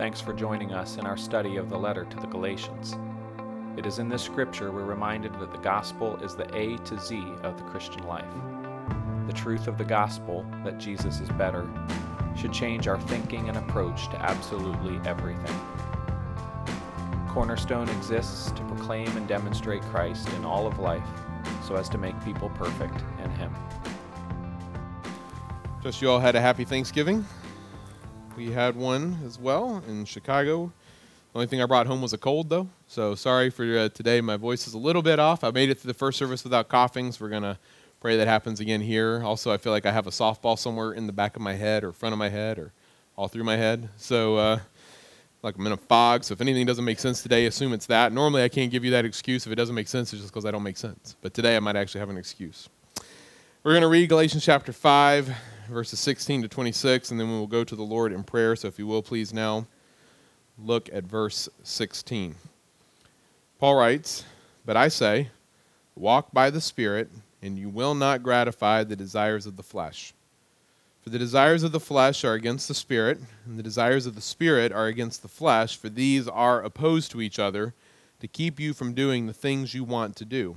Thanks for joining us in our study of the letter to the Galatians. It is in this scripture we're reminded that the gospel is the A to Z of the Christian life. The truth of the gospel, that Jesus is better, should change our thinking and approach to absolutely everything. Cornerstone exists to proclaim and demonstrate Christ in all of life so as to make people perfect in Him. Trust you all had a happy Thanksgiving. We had one as well in Chicago. The only thing I brought home was a cold, though. So sorry for uh, today. My voice is a little bit off. I made it through the first service without coughing, so we're going to pray that happens again here. Also, I feel like I have a softball somewhere in the back of my head or front of my head or all through my head. So, uh, like I'm in a fog. So if anything doesn't make sense today, assume it's that. Normally, I can't give you that excuse. If it doesn't make sense, it's just because I don't make sense. But today, I might actually have an excuse. We're going to read Galatians chapter 5, verses 16 to 26, and then we will go to the Lord in prayer. So if you will, please now look at verse 16. Paul writes, But I say, walk by the Spirit, and you will not gratify the desires of the flesh. For the desires of the flesh are against the Spirit, and the desires of the Spirit are against the flesh, for these are opposed to each other to keep you from doing the things you want to do.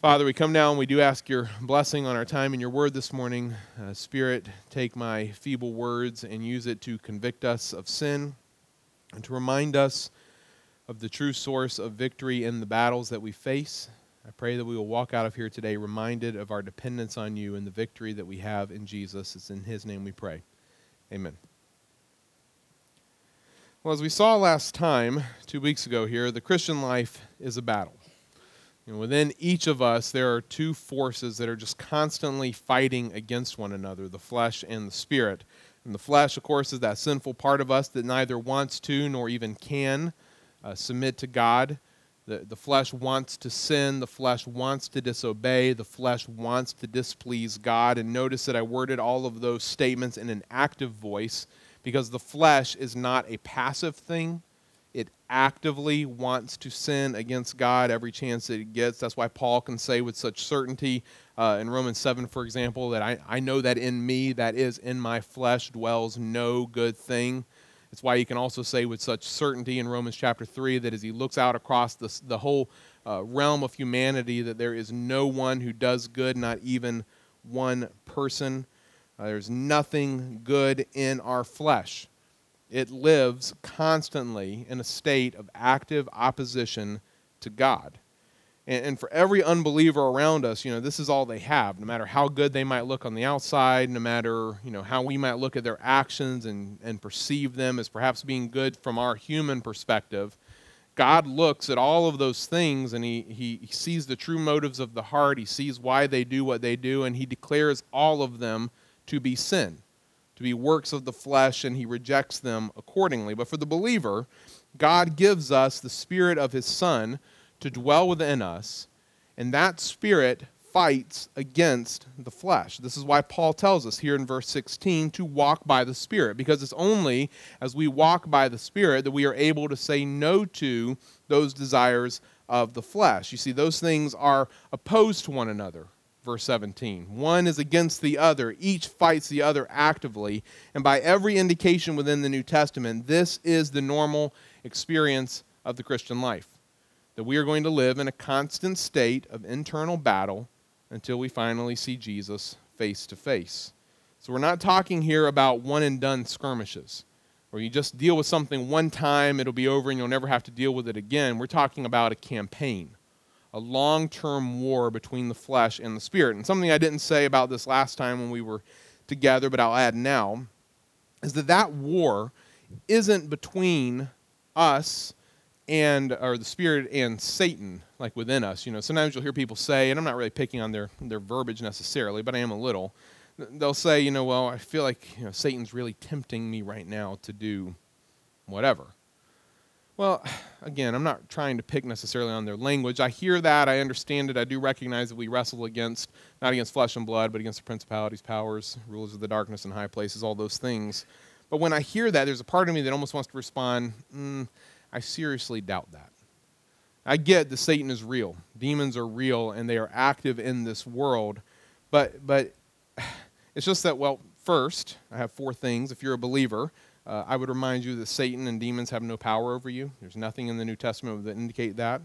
Father, we come now and we do ask your blessing on our time in your word this morning. Uh, Spirit, take my feeble words and use it to convict us of sin and to remind us of the true source of victory in the battles that we face. I pray that we will walk out of here today reminded of our dependence on you and the victory that we have in Jesus. It's in his name we pray. Amen. Well, as we saw last time, two weeks ago here, the Christian life is a battle. Know, within each of us, there are two forces that are just constantly fighting against one another the flesh and the spirit. And the flesh, of course, is that sinful part of us that neither wants to nor even can uh, submit to God. The, the flesh wants to sin. The flesh wants to disobey. The flesh wants to displease God. And notice that I worded all of those statements in an active voice because the flesh is not a passive thing it actively wants to sin against God every chance that it gets. That's why Paul can say with such certainty uh, in Romans 7, for example, that I, I know that in me, that is, in my flesh, dwells no good thing. It's why he can also say with such certainty in Romans chapter 3 that as he looks out across the, the whole uh, realm of humanity, that there is no one who does good, not even one person. Uh, there's nothing good in our flesh it lives constantly in a state of active opposition to God. And, and, for every unbeliever around us, you know, this is all they have. No matter how good they might look on the outside, no matter, you know, how we might look at their actions and, and perceive them as perhaps being good from our human perspective, God looks at all of those things and he, he, he sees the true motives of the heart. He sees why they do what they do, and he declares all of them to be sin to be works of the flesh, and he rejects them accordingly. But for the believer, God gives us the Spirit of his Son to dwell within us, and that Spirit fights against the flesh. This is why Paul tells us here in verse 16 to walk by the Spirit, because it's only as we walk by the Spirit that we are able to say no to those desires of the flesh. You see, those things are opposed to one another verse 17. One is against the other, each fights the other actively. And by every indication within the New Testament, this is the normal experience of the Christian life. That we are going to live in a constant state of internal battle until we finally see Jesus face to face. So we're not talking here about one and done skirmishes where you just deal with something one time, it'll be over, and you'll never have to deal with it again. We're talking about a campaign a long term war between the flesh and the spirit. And something I didn't say about this last time when we were together, but I'll add now, is that that war isn't between us and or the spirit and Satan, like within us. You know, sometimes you'll hear people say, and I'm not really picking on their their verbiage necessarily, but I am a little. They'll say, you know, well, I feel like you know, Satan's really tempting me right now to do whatever. Well, again, I'm not trying to pick necessarily on their language. I hear that. I understand it. I do recognize that we wrestle against, not against flesh and blood, but against the principalities, powers, rulers of the darkness and high places, all those things. But when I hear that, there's a part of me that almost wants to respond, mm, I seriously doubt that. I get that Satan is real. Demons are real and they are active in this world. But, but it's just that, well, first, I have four things. If you're a believer, uh, I would remind you that Satan and demons have no power over you. There's nothing in the New Testament that indicate that.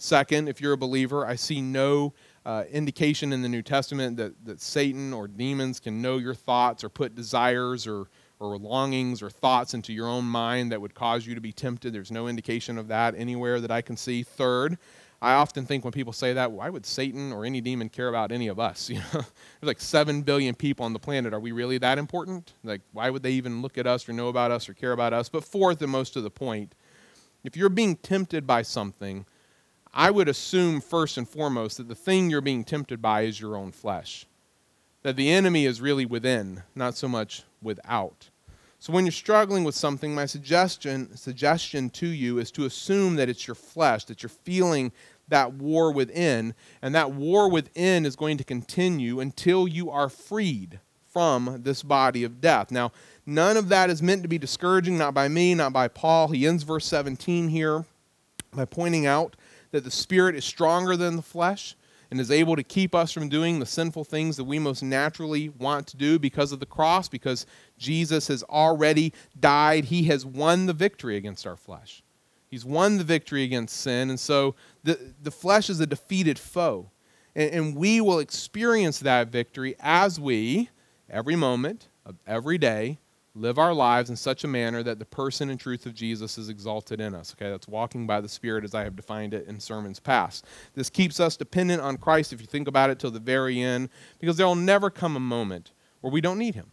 Second, if you're a believer, I see no uh, indication in the New Testament that, that Satan or demons can know your thoughts or put desires or, or longings or thoughts into your own mind that would cause you to be tempted. There's no indication of that anywhere that I can see. Third, I often think when people say that, why would Satan or any demon care about any of us? You know, there's like seven billion people on the planet. Are we really that important? Like, why would they even look at us or know about us or care about us? But fourth, and most of the point, if you're being tempted by something, I would assume first and foremost that the thing you're being tempted by is your own flesh. That the enemy is really within, not so much without. So when you're struggling with something, my suggestion suggestion to you is to assume that it's your flesh, that you're feeling that war within, and that war within is going to continue until you are freed from this body of death. Now, none of that is meant to be discouraging, not by me, not by Paul. He ends verse 17 here by pointing out that the spirit is stronger than the flesh and is able to keep us from doing the sinful things that we most naturally want to do because of the cross, because Jesus has already died. He has won the victory against our flesh. He's won the victory against sin. And so the, the flesh is a defeated foe. And, and we will experience that victory as we, every moment of every day, live our lives in such a manner that the person and truth of Jesus is exalted in us. Okay, that's walking by the Spirit as I have defined it in sermons past. This keeps us dependent on Christ if you think about it till the very end, because there will never come a moment where we don't need Him.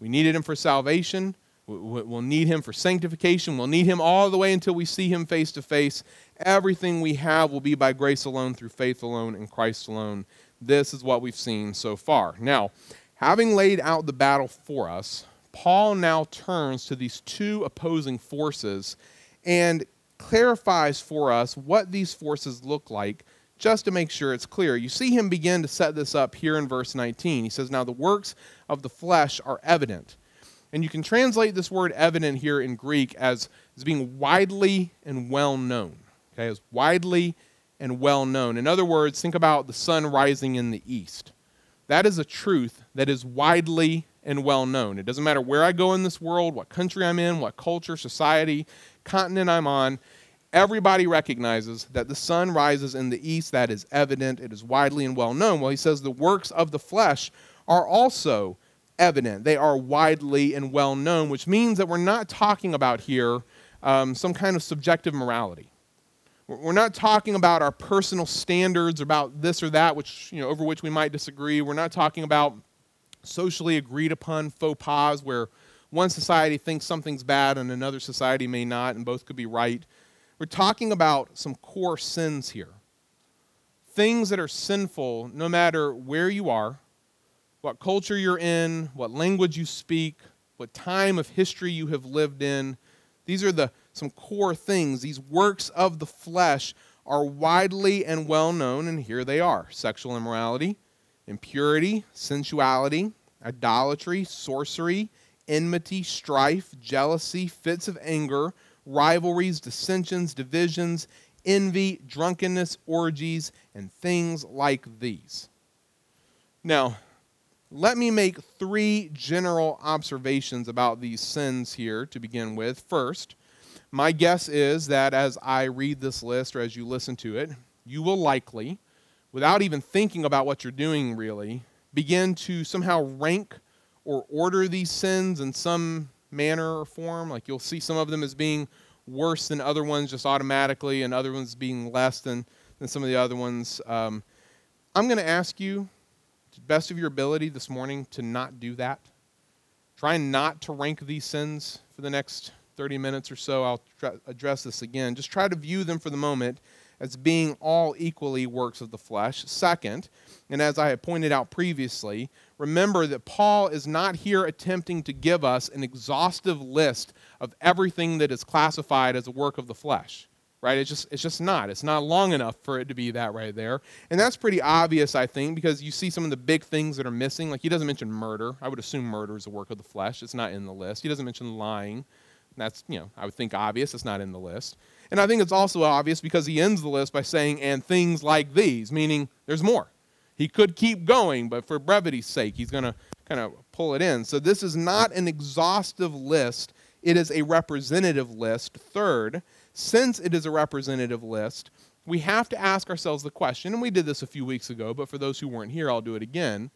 We needed Him for salvation. We'll need Him for sanctification. We'll need Him all the way until we see Him face to face. Everything we have will be by grace alone, through faith alone, in Christ alone. This is what we've seen so far. Now, having laid out the battle for us, Paul now turns to these two opposing forces and clarifies for us what these forces look like just to make sure it's clear. You see him begin to set this up here in verse 19. He says, Now the works of the flesh are evident. And you can translate this word evident here in Greek as, as being widely and well known. Okay, as widely and well known. In other words, think about the sun rising in the east. That is a truth that is widely and well known. It doesn't matter where I go in this world, what country I'm in, what culture, society, continent I'm on. Everybody recognizes that the sun rises in the east. That is evident. It is widely and well known. Well, he says the works of the flesh are also evident. They are widely and well known, which means that we're not talking about here um, some kind of subjective morality. We're not talking about our personal standards about this or that, which you know over which we might disagree. We're not talking about socially agreed upon faux pas where one society thinks something's bad and another society may not, and both could be right. We're talking about some core sins here. Things that are sinful no matter where you are, what culture you're in, what language you speak, what time of history you have lived in. These are the some core things. These works of the flesh are widely and well known, and here they are sexual immorality, impurity, sensuality, idolatry, sorcery, enmity, strife, jealousy, fits of anger, rivalries, dissensions, divisions, envy, drunkenness, orgies, and things like these. Now, let me make three general observations about these sins here to begin with. First, my guess is that as I read this list or as you listen to it, you will likely without even thinking about what you're doing really, begin to somehow rank or order these sins in some manner or form. Like you'll see some of them as being worse than other ones just automatically, and other ones being less than, than some of the other ones. Um, I'm going to ask you, to best of your ability this morning, to not do that. Try not to rank these sins for the next 30 minutes or so. I'll address this again. Just try to view them for the moment as being all equally works of the flesh. Second, and as I had pointed out previously, remember that Paul is not here attempting to give us an exhaustive list of everything that is classified as a work of the flesh. Right? It's just it's just not. It's not long enough for it to be that right there. And that's pretty obvious, I think, because you see some of the big things that are missing. Like he doesn't mention murder. I would assume murder is a work of the flesh. It's not in the list. He doesn't mention lying. That's, you know, I would think obvious. It's not in the list. And I think it's also obvious because he ends the list by saying, and things like these, meaning there's more. He could keep going, but for brevity's sake, he's going to kind of pull it in. So this is not an exhaustive list, it is a representative list. Third, since it is a representative list, we have to ask ourselves the question, and we did this a few weeks ago, but for those who weren't here, I'll do it again.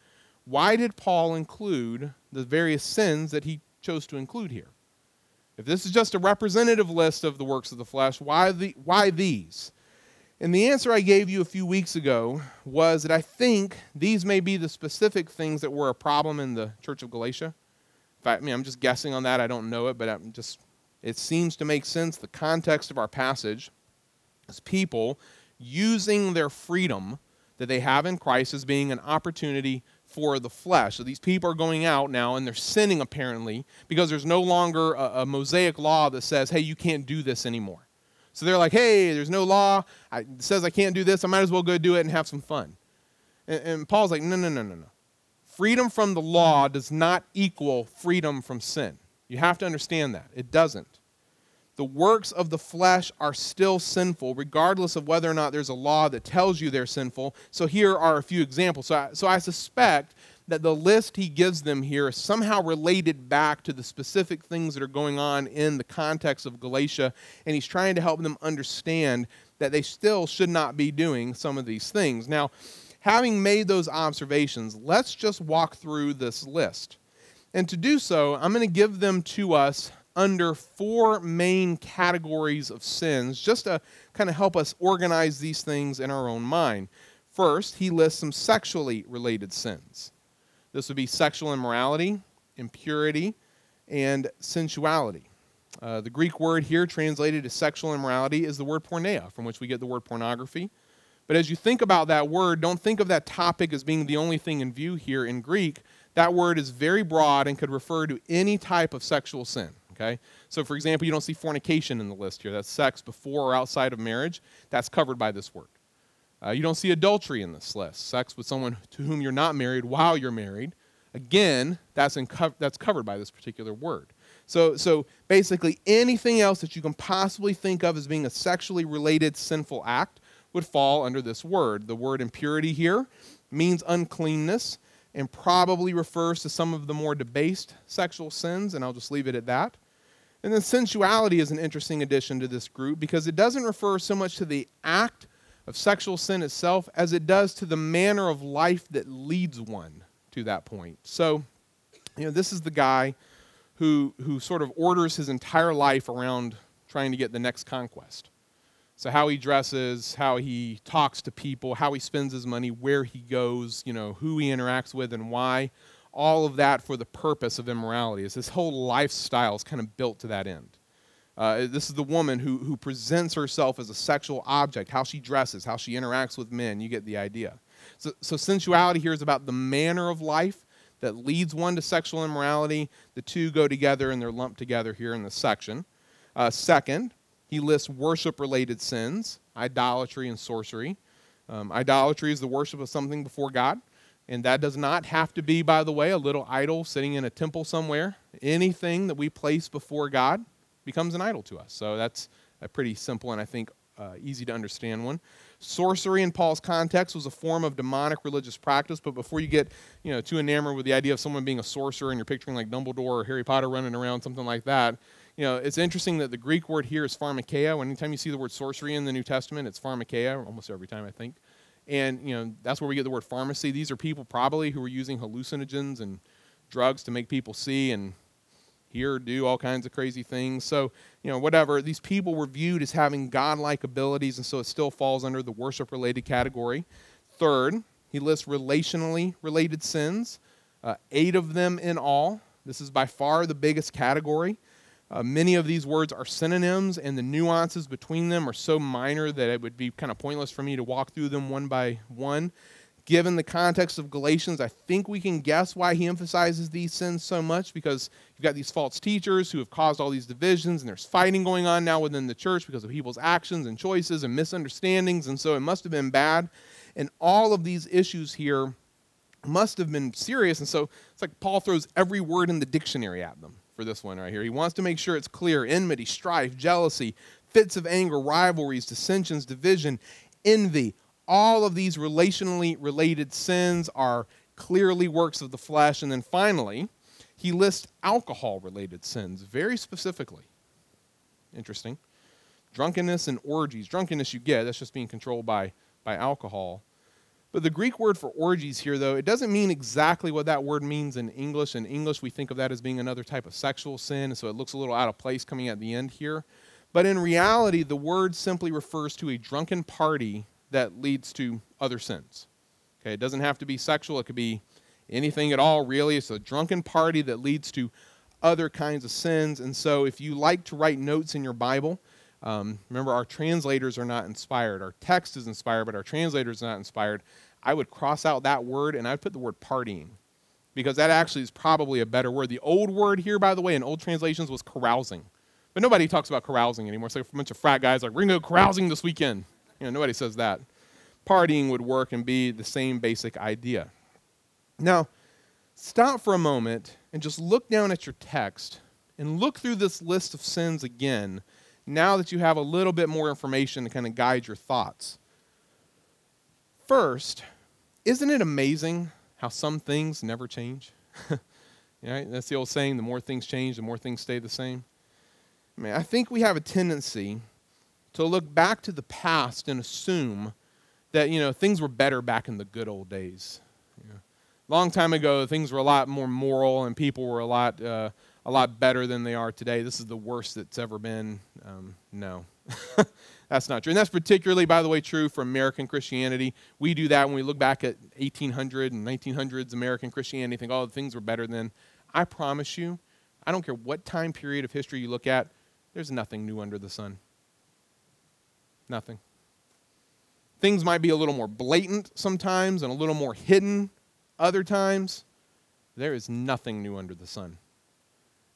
Why did Paul include the various sins that he chose to include here? If this is just a representative list of the works of the flesh, why, the, why these? And the answer I gave you a few weeks ago was that I think these may be the specific things that were a problem in the church of Galatia. In fact, I mean, I'm just guessing on that. I don't know it, but I'm just, it seems to make sense. The context of our passage is people using their freedom that they have in Christ as being an opportunity for the flesh. So these people are going out now and they're sinning apparently because there's no longer a, a Mosaic law that says, hey, you can't do this anymore. So they're like, hey, there's no law. I, it says I can't do this. I might as well go do it and have some fun. And, and Paul's like, no, no, no, no, no. Freedom from the law does not equal freedom from sin. You have to understand that. It doesn't the works of the flesh are still sinful, regardless of whether or not there's a law that tells you they're sinful. So here are a few examples. So I, so I suspect that the list he gives them here is somehow related back to the specific things that are going on in the context of Galatia, and he's trying to help them understand that they still should not be doing some of these things. Now, having made those observations, let's just walk through this list. And to do so, I'm going to give them to us under four main categories of sins, just to kind of help us organize these things in our own mind. First, he lists some sexually related sins. This would be sexual immorality, impurity, and sensuality. Uh, the Greek word here translated as sexual immorality is the word porneia, from which we get the word pornography. But as you think about that word, don't think of that topic as being the only thing in view here in Greek. That word is very broad and could refer to any type of sexual sin. Okay? So, for example, you don't see fornication in the list here. That's sex before or outside of marriage. That's covered by this word. Uh, you don't see adultery in this list. Sex with someone to whom you're not married while you're married. Again, that's, co- that's covered by this particular word. So, so basically, anything else that you can possibly think of as being a sexually related sinful act would fall under this word. The word impurity here means uncleanness and probably refers to some of the more debased sexual sins, and I'll just leave it at that. And then sensuality is an interesting addition to this group because it doesn't refer so much to the act of sexual sin itself as it does to the manner of life that leads one to that point. So, you know, this is the guy who, who sort of orders his entire life around trying to get the next conquest. So, how he dresses, how he talks to people, how he spends his money, where he goes, you know, who he interacts with, and why all of that for the purpose of immorality. Is this whole lifestyle is kind of built to that end. Uh, this is the woman who, who presents herself as a sexual object, how she dresses, how she interacts with men. You get the idea. So, so sensuality here is about the manner of life that leads one to sexual immorality. The two go together and they're lumped together here in this section. Uh, second, he lists worship related sins, idolatry and sorcery. Um, idolatry is the worship of something before God. And that does not have to be, by the way, a little idol sitting in a temple somewhere. Anything that we place before God becomes an idol to us. So that's a pretty simple and I think uh, easy to understand one. Sorcery in Paul's context was a form of demonic religious practice, but before you get you know too enamored with the idea of someone being a sorcerer and you're picturing like Dumbledore or Harry Potter running around, something like that, you know, it's interesting that the Greek word here is pharmakeia. Anytime you see the word sorcery in the New Testament, it's pharmakeia, almost every time I think. And you know that's where we get the word pharmacy. These are people probably who were using hallucinogens and drugs to make people see. And hear, do all kinds of crazy things. So, you know, whatever. These people were viewed as having godlike abilities, and so it still falls under the worship related category. Third, he lists relationally related sins, uh, eight of them in all. This is by far the biggest category. Uh, many of these words are synonyms, and the nuances between them are so minor that it would be kind of pointless for me to walk through them one by one. Given the context of Galatians, I think we can guess why he emphasizes these sins so much because you've got these false teachers who have caused all these divisions, and there's fighting going on now within the church because of people's actions and choices and misunderstandings, and so it must have been bad. And all of these issues here must have been serious, and so it's like Paul throws every word in the dictionary at them for this one right here. He wants to make sure it's clear enmity, strife, jealousy, fits of anger, rivalries, dissensions, division, envy. All of these relationally related sins are clearly works of the flesh. And then finally, he lists alcohol related sins very specifically. Interesting. Drunkenness and orgies. Drunkenness you get, that's just being controlled by, by alcohol. But the Greek word for orgies here, though, it doesn't mean exactly what that word means in English. In English, we think of that as being another type of sexual sin, so it looks a little out of place coming at the end here. But in reality, the word simply refers to a drunken party that leads to other sins. Okay, it doesn't have to be sexual, it could be anything at all, really. It's a drunken party that leads to other kinds of sins. And so, if you like to write notes in your Bible, um, remember our translators are not inspired. Our text is inspired, but our translators are not inspired. I would cross out that word and I'd put the word partying because that actually is probably a better word. The old word here, by the way, in old translations was carousing. But nobody talks about carousing anymore. It's like a bunch of frat guys like, we're going to go carousing this weekend. You know, nobody says that. Partying would work and be the same basic idea. Now, stop for a moment and just look down at your text and look through this list of sins again now that you have a little bit more information to kind of guide your thoughts. First, isn't it amazing how some things never change? That's the old saying the more things change, the more things stay the same. I mean, I think we have a tendency to look back to the past and assume that, you know, things were better back in the good old days. Long time ago, things were a lot more moral and people were a lot, uh, a lot better than they are today. This is the worst that's ever been. Um, no. That's not true. And that's particularly, by the way, true for American Christianity. We do that when we look back at 1800 and 1900s American Christianity, think, oh, things were better then. I promise you, I don't care what time period of history you look at, there's nothing new under the sun. Nothing. Things might be a little more blatant sometimes and a little more hidden other times. There is nothing new under the sun.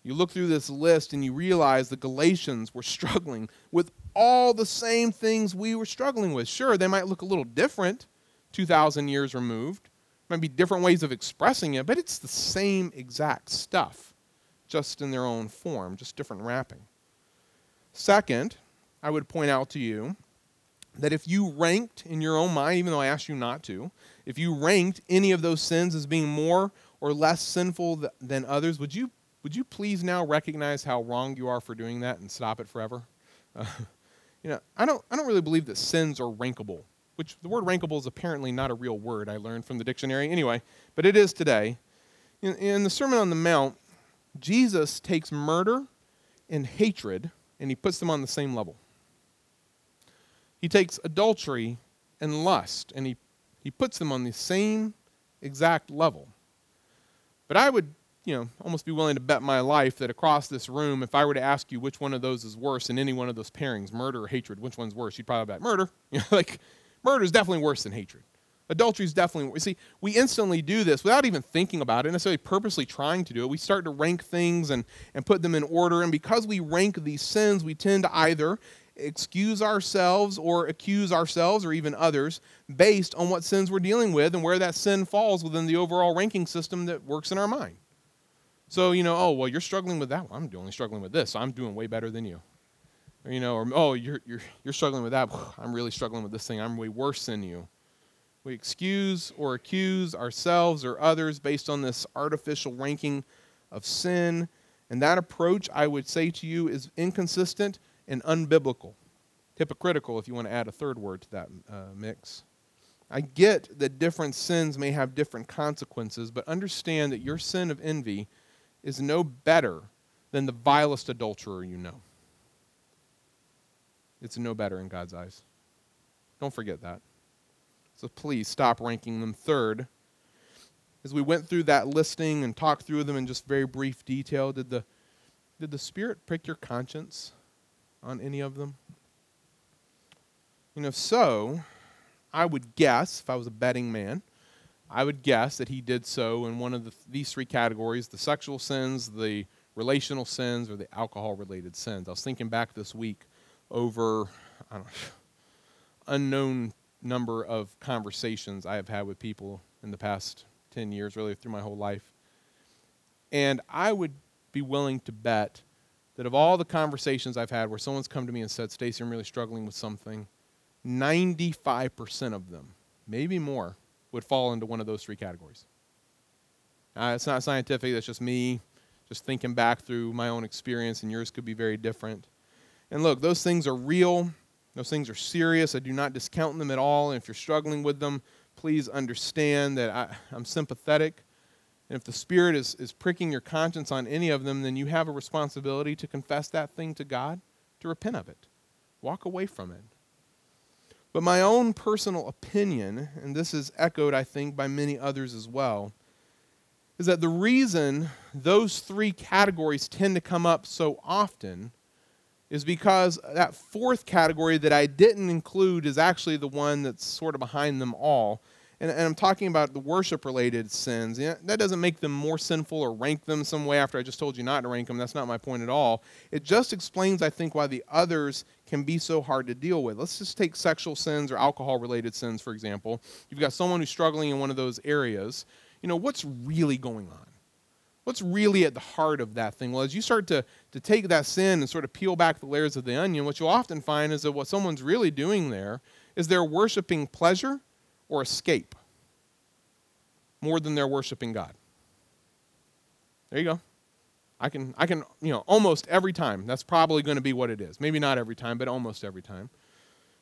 You look through this list and you realize the Galatians were struggling with all the same things we were struggling with. Sure, they might look a little different 2,000 years removed, might be different ways of expressing it, but it's the same exact stuff, just in their own form, just different wrapping. Second, I would point out to you that if you ranked in your own mind, even though I asked you not to, if you ranked any of those sins as being more or less sinful th- than others, would you, would you please now recognize how wrong you are for doing that and stop it forever? Uh, you know, I don't, I don't really believe that sins are rankable, which the word rankable is apparently not a real word I learned from the dictionary anyway, but it is today. In, in the Sermon on the Mount, Jesus takes murder and hatred and he puts them on the same level. He takes adultery and lust and he, he puts them on the same exact level. But I would you know, almost be willing to bet my life that across this room, if I were to ask you which one of those is worse in any one of those pairings, murder or hatred, which one's worse, you'd probably bet murder. You know, like murder is definitely worse than hatred. Adultery is definitely worse. See, we instantly do this without even thinking about it, necessarily purposely trying to do it. We start to rank things and, and put them in order. And because we rank these sins, we tend to either excuse ourselves or accuse ourselves or even others based on what sins we're dealing with and where that sin falls within the overall ranking system that works in our mind. So, you know, oh, well, you're struggling with that. Well, I'm only struggling with this. So I'm doing way better than you. Or, you know, or, oh, you're, you're, you're struggling with that. I'm really struggling with this thing. I'm way worse than you. We excuse or accuse ourselves or others based on this artificial ranking of sin. And that approach, I would say to you, is inconsistent and unbiblical. Hypocritical, if you want to add a third word to that uh, mix. I get that different sins may have different consequences, but understand that your sin of envy is no better than the vilest adulterer you know. It's no better in God's eyes. Don't forget that. So please stop ranking them third. As we went through that listing and talked through them in just very brief detail, did the, did the Spirit prick your conscience on any of them? And if so, I would guess, if I was a betting man, I would guess that he did so in one of the, these three categories the sexual sins, the relational sins, or the alcohol related sins. I was thinking back this week over, know, unknown number of conversations I have had with people in the past 10 years, really through my whole life. And I would be willing to bet that of all the conversations I've had where someone's come to me and said, Stacy, I'm really struggling with something, 95% of them, maybe more, would fall into one of those three categories. Uh, it's not scientific, that's just me just thinking back through my own experience, and yours could be very different. And look, those things are real, those things are serious. I do not discount them at all. And if you're struggling with them, please understand that I, am sympathetic. And if the Spirit is, is pricking your conscience on any of them, then you have a responsibility to confess that thing to God, to repent of it, walk away from it. But my own personal opinion, and this is echoed, I think, by many others as well, is that the reason those three categories tend to come up so often is because that fourth category that I didn't include is actually the one that's sort of behind them all. And, and I'm talking about the worship related sins. that doesn't make them more sinful or rank them some way after I just told you not to rank them. That's not my point at all. It just explains, I think, why the others can be so hard to deal with. Let's just take sexual sins or alcohol related sins, for example. You've got someone who's struggling in one of those areas. You know, what's really going on? what's really at the heart of that thing? Well, as you start to, to take that sin and sort of peel back the layers of the onion, what you'll often find is that what someone's really doing there is they're worshiping pleasure or escape more than they're worshiping God. There you go. I can, I can, you know, almost every time. That's probably going to be what it is. Maybe not every time, but almost every time.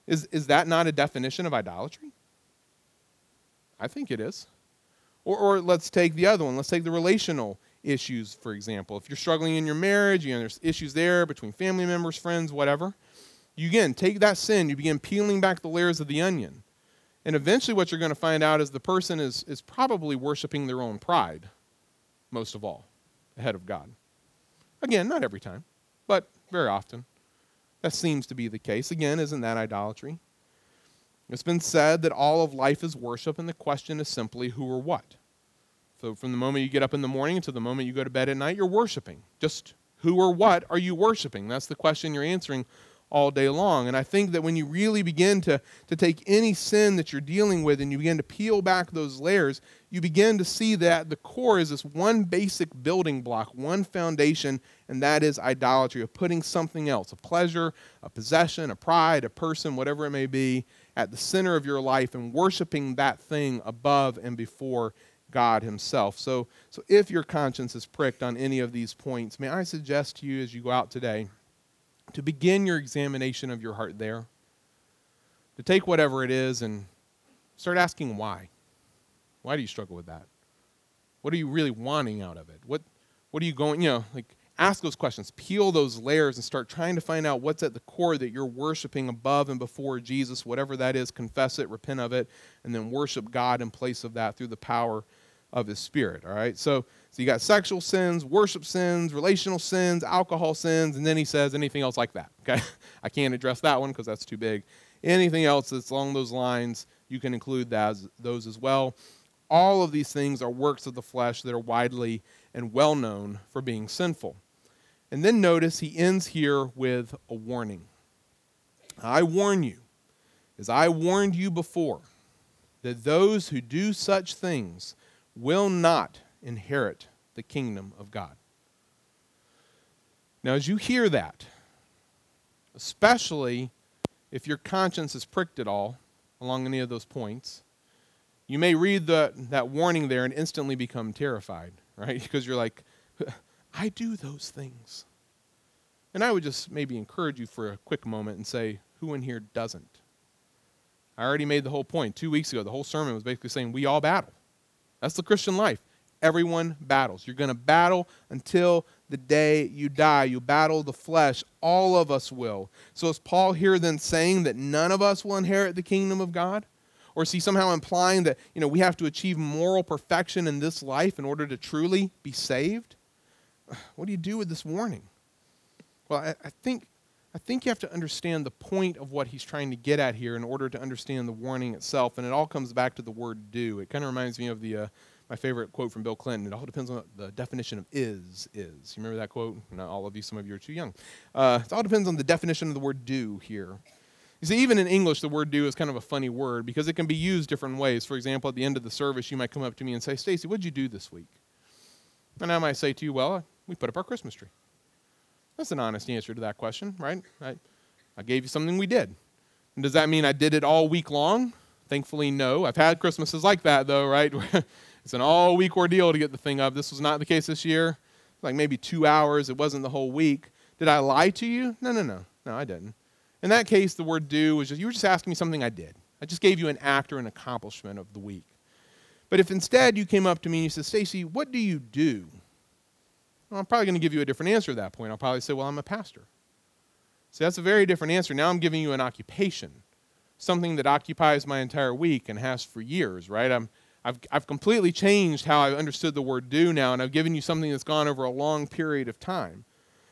Is, is that not a definition of idolatry? I think it is. Or, or let's take the other one. Let's take the relational issues, for example. If you're struggling in your marriage, you know, there's issues there between family members, friends, whatever. You again take that sin, you begin peeling back the layers of the onion. And eventually, what you're going to find out is the person is, is probably worshiping their own pride, most of all, ahead of God. Again, not every time, but very often. That seems to be the case. Again, isn't that idolatry? It's been said that all of life is worship, and the question is simply who or what. So, from the moment you get up in the morning until the moment you go to bed at night, you're worshiping. Just who or what are you worshiping? That's the question you're answering all day long. And I think that when you really begin to, to take any sin that you're dealing with and you begin to peel back those layers, you begin to see that the core is this one basic building block, one foundation, and that is idolatry, of putting something else, a pleasure, a possession, a pride, a person, whatever it may be, at the center of your life and worshiping that thing above and before God Himself. So, so if your conscience is pricked on any of these points, may I suggest to you as you go out today to begin your examination of your heart there, to take whatever it is and start asking why. Why do you struggle with that? What are you really wanting out of it? What, what are you going, you know, like ask those questions, peel those layers, and start trying to find out what's at the core that you're worshiping above and before Jesus, whatever that is, confess it, repent of it, and then worship God in place of that through the power of His Spirit. All right? So, so you got sexual sins, worship sins, relational sins, alcohol sins, and then he says anything else like that. Okay? I can't address that one because that's too big. Anything else that's along those lines, you can include that, those as well. All of these things are works of the flesh that are widely and well known for being sinful. And then notice he ends here with a warning. I warn you, as I warned you before, that those who do such things will not inherit the kingdom of God. Now, as you hear that, especially if your conscience is pricked at all along any of those points, you may read the, that warning there and instantly become terrified, right? Because you're like, I do those things. And I would just maybe encourage you for a quick moment and say, who in here doesn't? I already made the whole point. Two weeks ago, the whole sermon was basically saying we all battle. That's the Christian life. Everyone battles. You're going to battle until the day you die. You battle the flesh. All of us will. So is Paul here then saying that none of us will inherit the kingdom of God? Or is he somehow implying that you know, we have to achieve moral perfection in this life in order to truly be saved? What do you do with this warning? Well, I, I think I think you have to understand the point of what he's trying to get at here in order to understand the warning itself. And it all comes back to the word do. It kind of reminds me of the, uh, my favorite quote from Bill Clinton. It all depends on the definition of is, is. You remember that quote? Not all of you, some of you are too young. Uh, it all depends on the definition of the word do here. You see, even in English, the word do is kind of a funny word because it can be used different ways. For example, at the end of the service, you might come up to me and say, Stacy, what'd you do this week? And I might say to you, well, we put up our Christmas tree. That's an honest answer to that question, right? I, I gave you something we did. And does that mean I did it all week long? Thankfully, no. I've had Christmases like that, though, right? it's an all week ordeal to get the thing up. This was not the case this year. Like maybe two hours. It wasn't the whole week. Did I lie to you? No, no, no. No, I didn't. In that case, the word do was just, you were just asking me something I did. I just gave you an act or an accomplishment of the week. But if instead you came up to me and you said, Stacy, what do you do? Well, I'm probably going to give you a different answer at that point. I'll probably say, well, I'm a pastor. See, that's a very different answer. Now I'm giving you an occupation, something that occupies my entire week and has for years, right? I'm, I've, I've completely changed how I've understood the word do now, and I've given you something that's gone over a long period of time.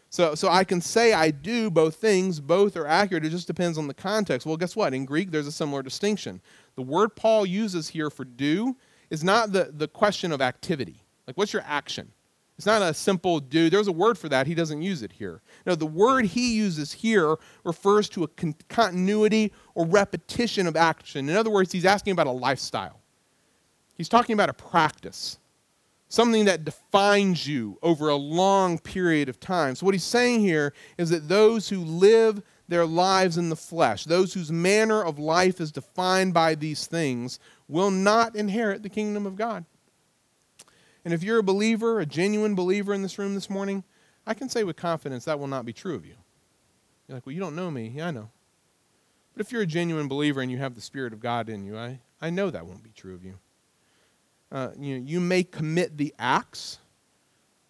So, so I can say I do both things, both are accurate. It just depends on the context. Well, guess what? In Greek, there's a similar distinction. The word Paul uses here for do is not the, the question of activity. Like, what's your action? It's not a simple do. There's a word for that. He doesn't use it here. No, the word he uses here refers to a con- continuity or repetition of action. In other words, he's asking about a lifestyle. He's talking about a practice, something that defines you over a long period of time. So, what he's saying here is that those who live their lives in the flesh, those whose manner of life is defined by these things, will not inherit the kingdom of God. And if you're a believer, a genuine believer in this room this morning, I can say with confidence that will not be true of you. You're like, well, you don't know me. Yeah, I know. But if you're a genuine believer and you have the Spirit of God in you, I, I know that won't be true of you. Uh, you, know, you may commit the acts,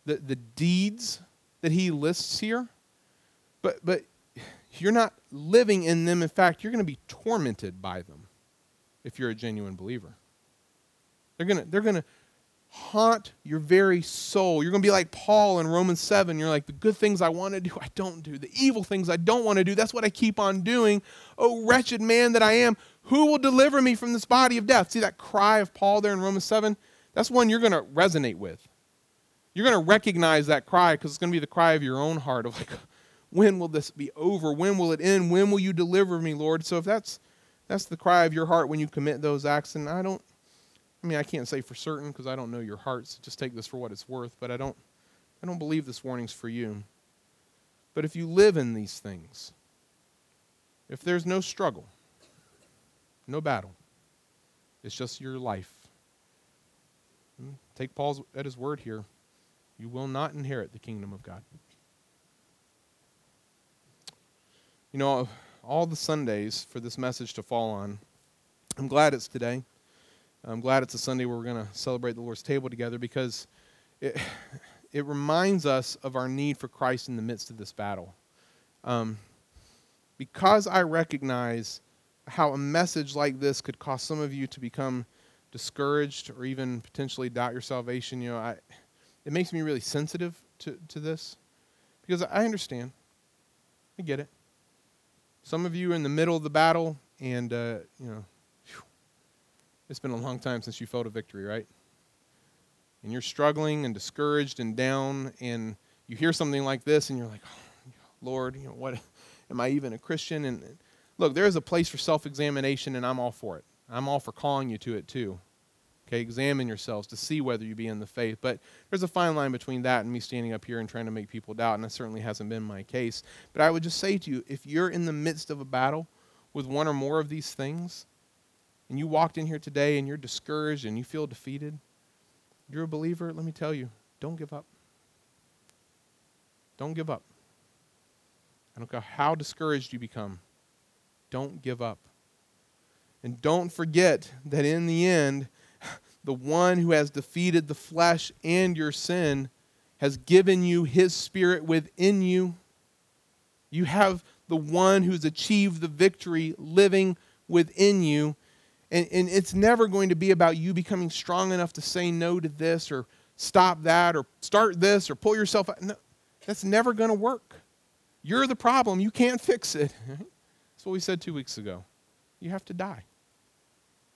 the, the deeds that he lists here, but, but you're not living in them. In fact, you're going to be tormented by them if you're a genuine believer. They're going to, they're going to haunt your very soul. You're going to be like Paul in Romans 7. You're like, the good things I want to do, I don't do. The evil things I don't want to do, that's what I keep on doing. Oh, wretched man that I am, who will deliver me from this body of death? See that cry of Paul there in Romans 7? That's one you're going to resonate with. You're going to recognize that cry because it's going to be the cry of your own heart of like, when will this be over? When will it end? When will you deliver me, Lord? So if that's that's the cry of your heart when you commit those acts, and I don't I mean, I can't say for certain because I don't know your hearts. Just take this for what it's worth, but I don't I don't believe this warning's for you. But if you live in these things, if there's no struggle, no battle, it's just your life. Hmm, take Paul's at his word here. You will not inherit the kingdom of God. You know, all the Sundays for this message to fall on, I'm glad it's today. I'm glad it's a Sunday where we're going to celebrate the Lord's table together because it, it reminds us of our need for Christ in the midst of this battle. Um, because I recognize how a message like this could cause some of you to become discouraged or even potentially doubt your salvation, you know, I, it makes me really sensitive to, to this because I understand. I get it. Some of you are in the middle of the battle and, uh, you know, it's been a long time since you felt a victory, right? And you're struggling and discouraged and down, and you hear something like this, and you're like, oh, Lord, you know, what? Am I even a Christian? And look, there is a place for self examination, and I'm all for it. I'm all for calling you to it too. Okay, examine yourselves to see whether you be in the faith. But there's a fine line between that and me standing up here and trying to make people doubt, and that certainly hasn't been my case. But I would just say to you if you're in the midst of a battle with one or more of these things, and you walked in here today and you're discouraged and you feel defeated, you're a believer, let me tell you, don't give up. Don't give up. I don't care how discouraged you become. Don't give up. And don't forget that in the end, the one who has defeated the flesh and your sin has given you his spirit within you. You have the one who's achieved the victory living within you. And, and it's never going to be about you becoming strong enough to say no to this or stop that or start this or pull yourself out. No, that's never going to work. You're the problem. You can't fix it. That's what we said two weeks ago. You have to die.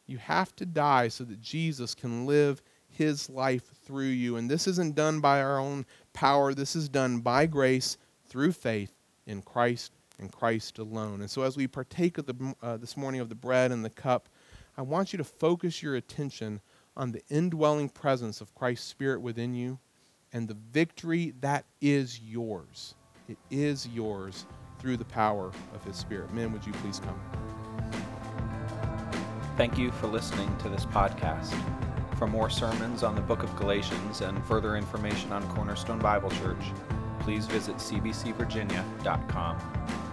You have to die so that Jesus can live his life through you. And this isn't done by our own power, this is done by grace through faith in Christ and Christ alone. And so, as we partake of the, uh, this morning of the bread and the cup, I want you to focus your attention on the indwelling presence of Christ's Spirit within you and the victory that is yours. It is yours through the power of His Spirit. Men, would you please come? Thank you for listening to this podcast. For more sermons on the book of Galatians and further information on Cornerstone Bible Church, please visit cbcvirginia.com.